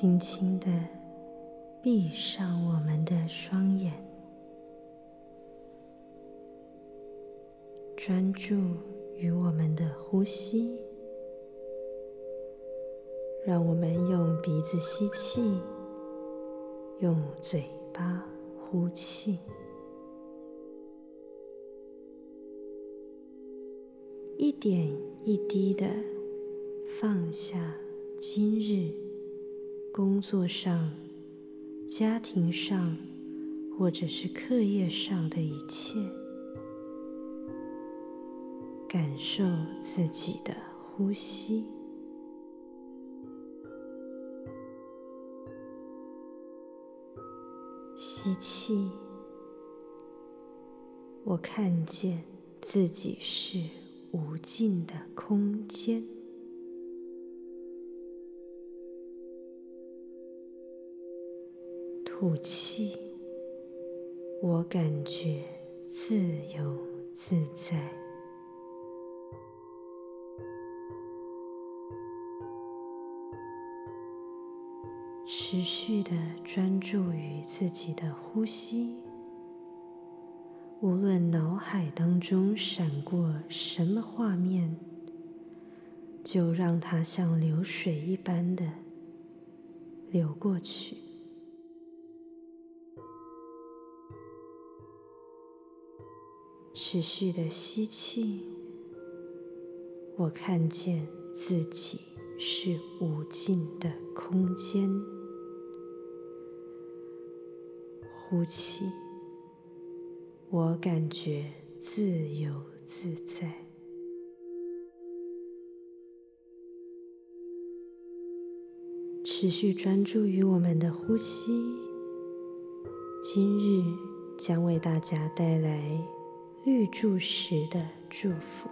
轻轻的闭上我们的双眼，专注于我们的呼吸。让我们用鼻子吸气，用嘴巴呼气。一点一滴的放下今日工作上、家庭上或者是课业上的一切，感受自己的呼吸。吸气，我看见自己是。无尽的空间，吐气，我感觉自由自在，持续的专注于自己的呼吸。无论脑海当中闪过什么画面，就让它像流水一般的流过去。持续的吸气，我看见自己是无尽的空间。呼气。我感觉自由自在，持续专注于我们的呼吸。今日将为大家带来绿柱石的祝福，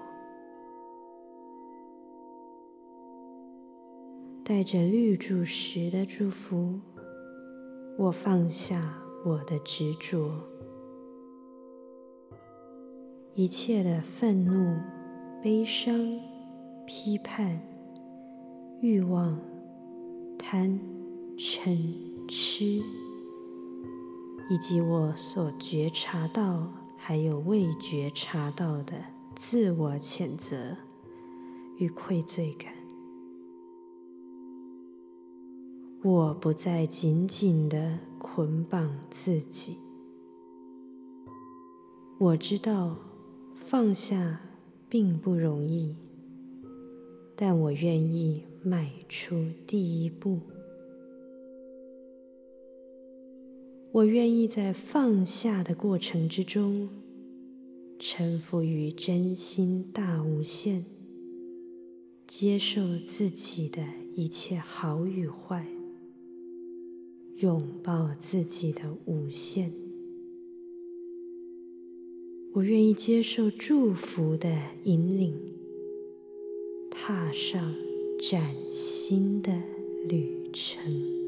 带着绿柱石的祝福，我放下我的执着。一切的愤怒、悲伤、批判、欲望、贪、嗔、痴，以及我所觉察到还有未觉察到的自我谴责与愧罪感，我不再紧紧的捆绑自己。我知道。放下并不容易，但我愿意迈出第一步。我愿意在放下的过程之中，臣服于真心大无限，接受自己的一切好与坏，拥抱自己的无限。我愿意接受祝福的引领，踏上崭新的旅程。